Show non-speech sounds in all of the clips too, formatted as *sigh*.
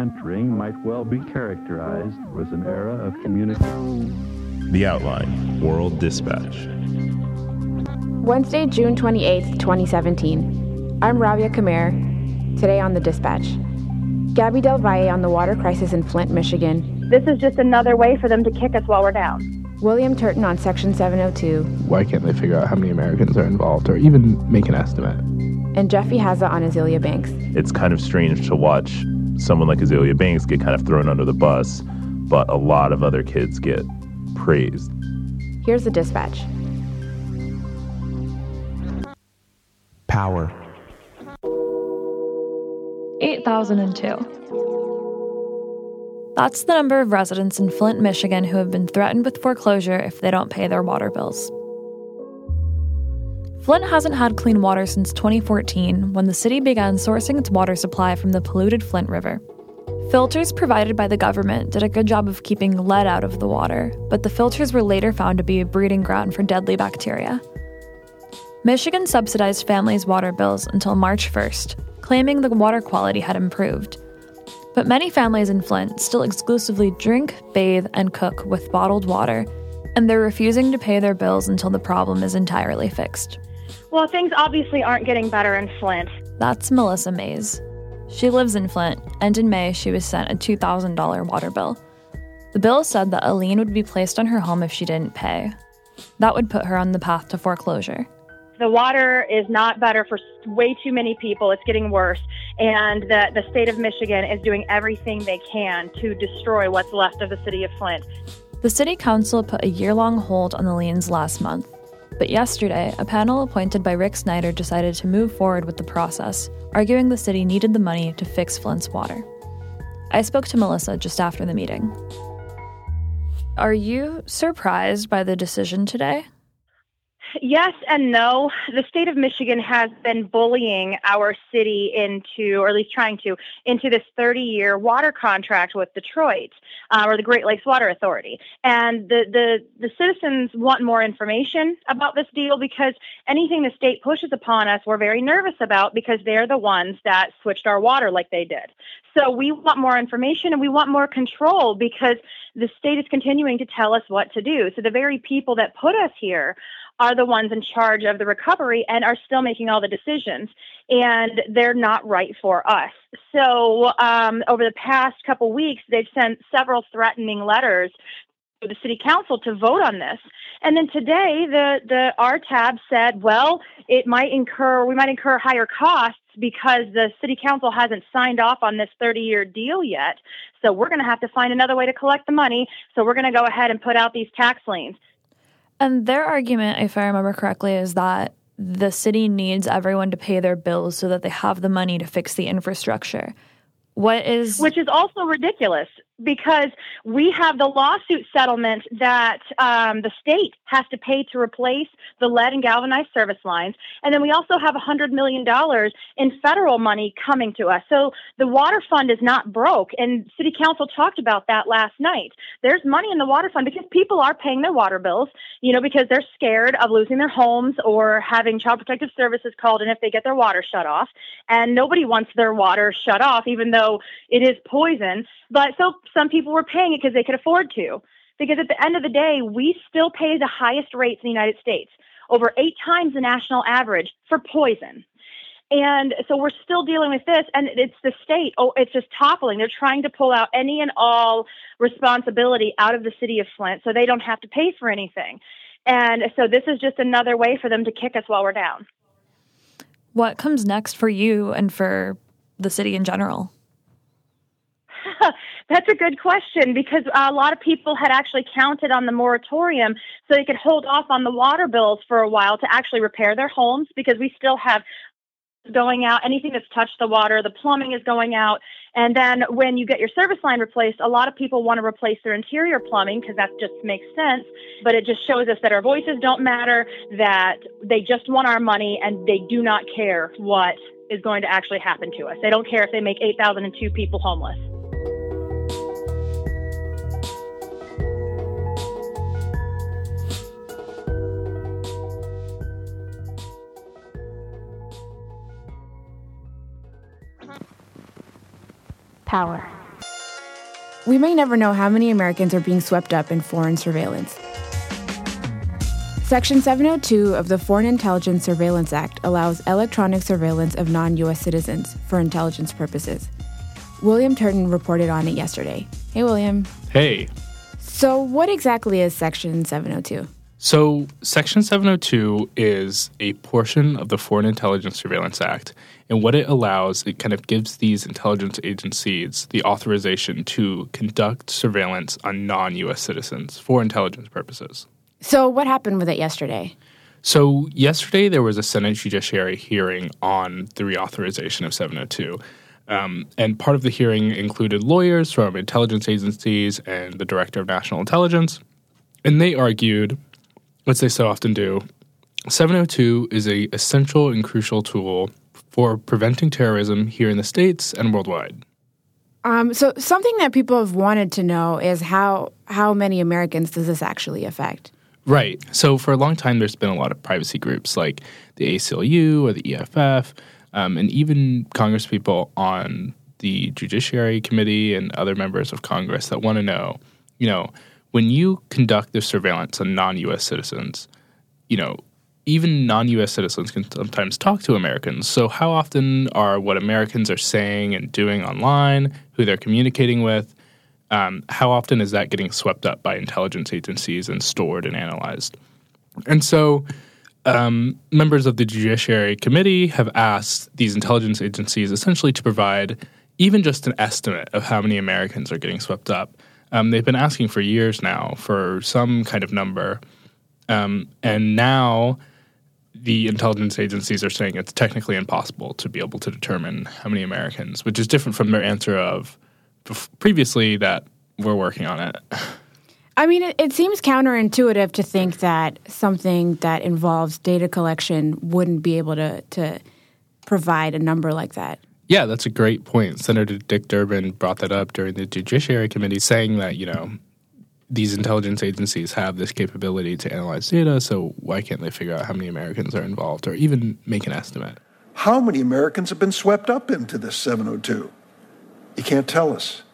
entering might well be characterized as an era of communication. The Outline World Dispatch. Wednesday, June 28th, 2017. I'm Rawiya Kameir. Today on The Dispatch. Gaby Del Valle on the water crisis in Flint, Michigan. This is just another way for them to kick us while we're down. William Turton on Section 702. Why can't they figure out how many Americans are involved or even make an estimate? And Jeff Ihaza on Azealia Banks. It's kind of strange to watch someone like Azealia Banks get kind of thrown under the bus, but a lot of other kids get praised. Here's the dispatch. Power. 8002. That's the number of residents in Flint, Michigan who have been threatened with foreclosure if they don't pay their water bills. Flint hasn't had clean water since 2014 when the city began sourcing its water supply from the polluted Flint River. Filters provided by the government did a good job of keeping lead out of the water, but the filters were later found to be a breeding ground for deadly bacteria. Michigan subsidized families' water bills until March 1st, claiming the water quality had improved. But many families in Flint still exclusively drink, bathe, and cook with bottled water, and they're refusing to pay their bills until the problem is entirely fixed. Well, things obviously aren't getting better in Flint. That's Melissa Mays. She lives in Flint, and in May she was sent a $2,000 water bill. The bill said that a lien would be placed on her home if she didn't pay. That would put her on the path to foreclosure. The water is not better for way too many people. It's getting worse. And the, the state of Michigan is doing everything they can to destroy what's left of the city of Flint. The city council put a year long hold on the liens last month. But yesterday, a panel appointed by Rick Snyder decided to move forward with the process, arguing the city needed the money to fix Flint's water. I spoke to Melissa just after the meeting. Are you surprised by the decision today? Yes and no. The state of Michigan has been bullying our city into, or at least trying to, into this 30 year water contract with Detroit uh, or the Great Lakes Water Authority. And the, the, the citizens want more information about this deal because anything the state pushes upon us, we're very nervous about because they're the ones that switched our water like they did. So we want more information and we want more control because the state is continuing to tell us what to do. So the very people that put us here are the ones in charge of the recovery and are still making all the decisions and they're not right for us. So um, over the past couple weeks they've sent several threatening letters to the city council to vote on this. And then today the the RTAB said well it might incur we might incur higher costs because the city council hasn't signed off on this 30 year deal yet. So we're going to have to find another way to collect the money. So we're going to go ahead and put out these tax liens and their argument, if I remember correctly, is that the city needs everyone to pay their bills so that they have the money to fix the infrastructure. What is. Which is also ridiculous because we have the lawsuit settlement that um, the state has to pay to replace the lead and galvanized service lines. And then we also have $100 million in federal money coming to us. So the water fund is not broke. And city council talked about that last night. There's money in the water fund because people are paying their water bills, you know, because they're scared of losing their homes or having child protective services called in if they get their water shut off. And nobody wants their water shut off, even though it is poison. But so some people were paying it because they could afford to. Because at the end of the day, we still pay the highest rates in the United States, over eight times the national average for poison. And so we're still dealing with this, and it's the state. Oh, it's just toppling. They're trying to pull out any and all responsibility out of the city of Flint so they don't have to pay for anything. And so this is just another way for them to kick us while we're down. What comes next for you and for the city in general? That's a good question because a lot of people had actually counted on the moratorium so they could hold off on the water bills for a while to actually repair their homes because we still have going out anything that's touched the water the plumbing is going out. And then when you get your service line replaced a lot of people want to replace their interior plumbing because that just makes sense. But it just shows us that our voices don't matter that they just want our money and they do not care what is going to actually happen to us. They don't care if they make 8002 people homeless Power. we may never know how many Americans are being swept up in foreign surveillance. Section 702 of the Foreign Intelligence Surveillance Act allows electronic surveillance of non US citizens for intelligence purposes. William Turton reported on it yesterday. Hey, William. Hey. So, what exactly is Section 702? So, Section 702 is a portion of the Foreign Intelligence Surveillance Act. And what it allows, it kind of gives these intelligence agencies the authorization to conduct surveillance on non US citizens for intelligence purposes. So, what happened with it yesterday? So, yesterday there was a Senate Judiciary hearing on the reauthorization of 702. Um, and part of the hearing included lawyers from intelligence agencies and the Director of National Intelligence. And they argued, as they so often do, 702 is a essential and crucial tool for preventing terrorism here in the States and worldwide. Um, so, something that people have wanted to know is how, how many Americans does this actually affect? Right. So for a long time, there's been a lot of privacy groups like the ACLU or the EFF, um, and even Congresspeople on the Judiciary Committee and other members of Congress that want to know, you know, when you conduct this surveillance on non-U.S. citizens, you know, even non-U.S. citizens can sometimes talk to Americans. So how often are what Americans are saying and doing online, who they're communicating with, um, how often is that getting swept up by intelligence agencies and stored and analyzed? And so, um, members of the Judiciary Committee have asked these intelligence agencies essentially to provide even just an estimate of how many Americans are getting swept up. Um, they've been asking for years now for some kind of number. Um, and now the intelligence agencies are saying it's technically impossible to be able to determine how many Americans, which is different from their answer of previously that we're working on it. I mean, it, it, seems counterintuitive to think that something that involves data collection wouldn't be able to, to provide a number like that. Yeah, that's a great point. Senator Dick Durbin brought that up during the Judiciary Committee, saying that, you know, these intelligence agencies have this capability to analyze data, so why can't they figure out how many Americans are involved or even make an estimate? How many Americans have been swept up into this 702? You can't tell us.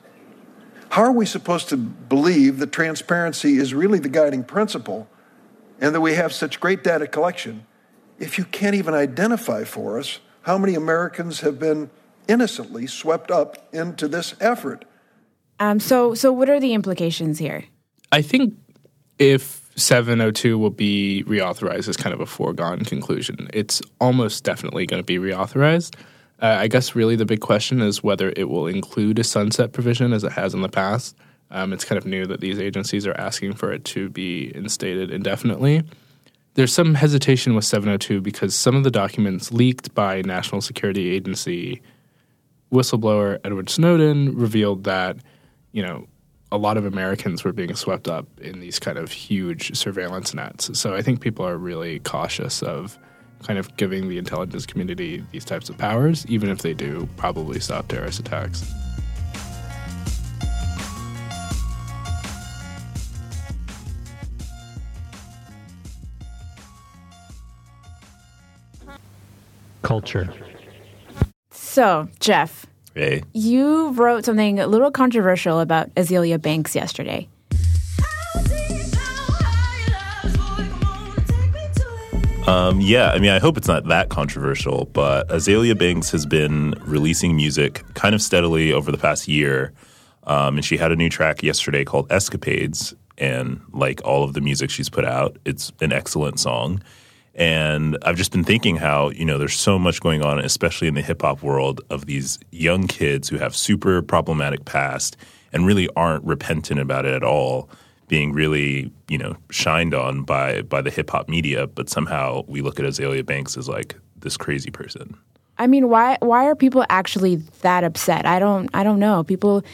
How are we supposed to believe that transparency is really the guiding principle and that we have such great data collection if you can't even identify for us how many Americans have been innocently swept up into this effort? Um, so, so what are the implications here? I think if 702 will be reauthorized is kind of a foregone conclusion. It's almost definitely going to be reauthorized. Uh, I guess really the big question is whether it will include a sunset provision as it has in the past. Um, it's kind of new that these agencies are asking for it to be instated indefinitely. There's some hesitation with 702 because some of the documents leaked by National Security Agency whistleblower Edward Snowden revealed that, you know, a lot of Americans were being swept up in these kind of huge surveillance nets. So I think people are really cautious of kind of giving the intelligence community these types of powers, even if they do probably stop terrorist attacks. Culture. So, Jeff. Hey. You wrote something a little controversial about Azealia Banks yesterday. Um, yeah, I mean, I hope it's not that controversial, but Azealia Banks has been releasing music kind of steadily over the past year. Um, and she had a new track yesterday called Escapades. And like all of the music she's put out, it's an excellent song. And I've just been thinking how, you know, there's so much going on, especially in the hip hop world, of these young kids who have super problematic past and really aren't repentant about it at all being really, you know, shined on by by the hip hop media, but somehow we look at Azealia Banks as like this crazy person. I mean, why why are people actually that upset? I don't I don't know. People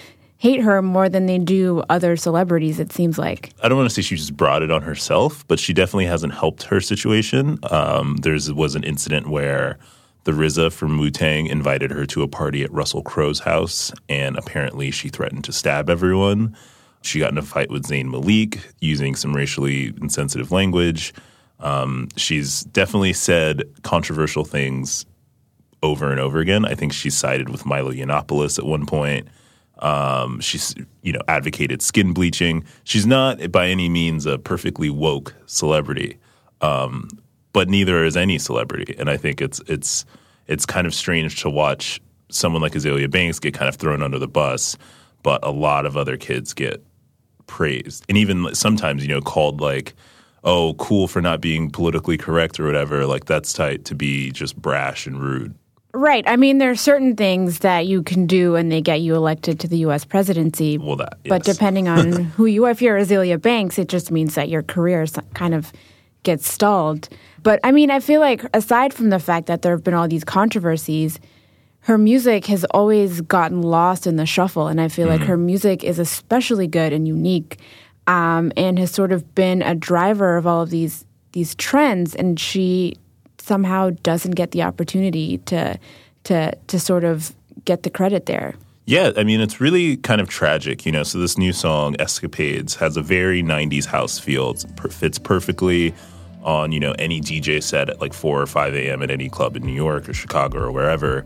hate her more than they do other celebrities. It seems like. I don't want to say she just brought it on herself, but she definitely hasn't helped her situation. Um, there was an incident where the RZA from Wu Tang invited her to a party at Russell Crowe's house, and apparently she threatened to stab everyone. She got in a fight with Zayn Malik using some racially insensitive language. Um, she's definitely said controversial things over and over again. I think she sided with Milo Yiannopoulos at one point. Um, she's you know advocated skin bleaching. She's not by any means a perfectly woke celebrity, um, but neither is any celebrity. And I think it's it's it's kind of strange to watch someone like Azealia Banks get kind of thrown under the bus, but a lot of other kids get praised and even sometimes you know called like oh cool for not being politically correct or whatever like that's tight to be just brash and rude Right. I mean, there are certain things that you can do and they get you elected to the U.S. presidency. well that yes. But depending on *laughs* who you are, if you're Azealia Banks, it just means that your career kind of gets stalled. But I mean, I feel like aside from the fact that there have been all these controversies, her music has always gotten lost in the shuffle. And I feel like her music is especially good and unique um, and has sort of been a driver of all of these these trends. And she somehow doesn't get the opportunity to to to sort of get the credit there. Yeah, I mean, it's really kind of tragic, you know. So this new song, Escapades, has a very '90s house feel. It fits perfectly on you know any DJ set at like four or five a.m. at any club in New York or Chicago or wherever.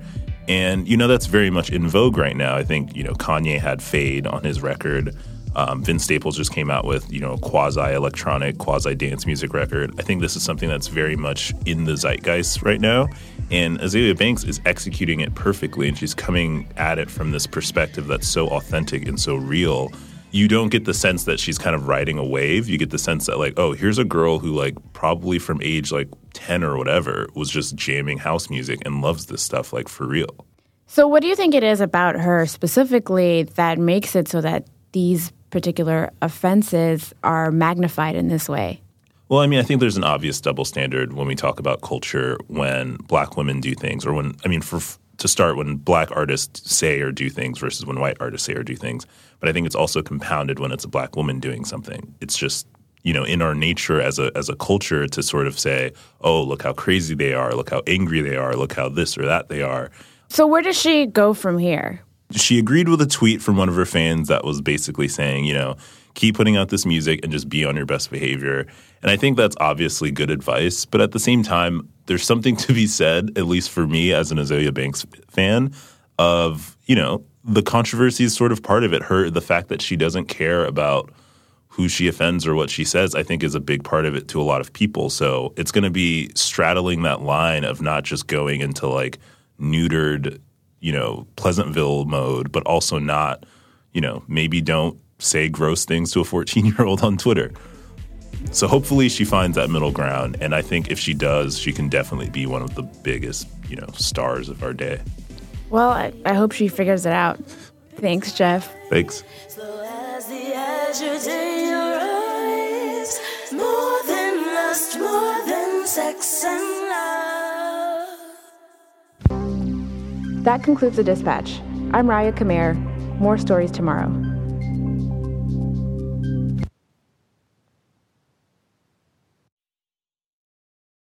And you know that's very much in vogue right now. I think you know Kanye had "Fade" on his record. Um, Vince Staples just came out with you know quasi electronic, quasi dance music record. I think this is something that's very much in the zeitgeist right now. And Azealia Banks is executing it perfectly, and she's coming at it from this perspective that's so authentic and so real. You don't get the sense that she's kind of riding a wave. You get the sense that like, oh, here's a girl who like probably from age like ten or whatever was just jamming house music and loves this stuff like for real. So, what do you think it is about her specifically that makes it so that these particular offenses are magnified in this way? Well, I mean, I think there's an obvious double standard when we talk about culture when black women do things, or when, I mean, for to start, when black artists say or do things versus when white artists say or do things. But I think it's also compounded when it's a black woman doing something. It's just, you know, in our nature as a as a culture to sort of say, oh, look how crazy they are, look how angry they are, look how this or that they are. So, where does she go from here? She agreed with a tweet from one of her fans that was basically saying, you know, keep putting out this music and just be on your best behavior. And I think that's obviously good advice, but at the same time, there's something *laughs* to be said, at least for me as an Azealia Banks fan, of, you know, the controversy is sort of part of it. Her the fact that she doesn't care about who she offends or what she says, I think is a big part of it to a lot of people. So it's going to be straddling that line of not just going into like neutered you know, Pleasantville mode, but also not, you know, maybe don't say gross things to a 14 year old on Twitter. So hopefully she finds that middle ground. And I think if she does, she can definitely be one of the biggest, you know, stars of our day. Well, I, I hope she figures it out. Thanks, Jeff. Thanks. So That concludes the dispatch. I'm Rawiya Kameir. More stories tomorrow.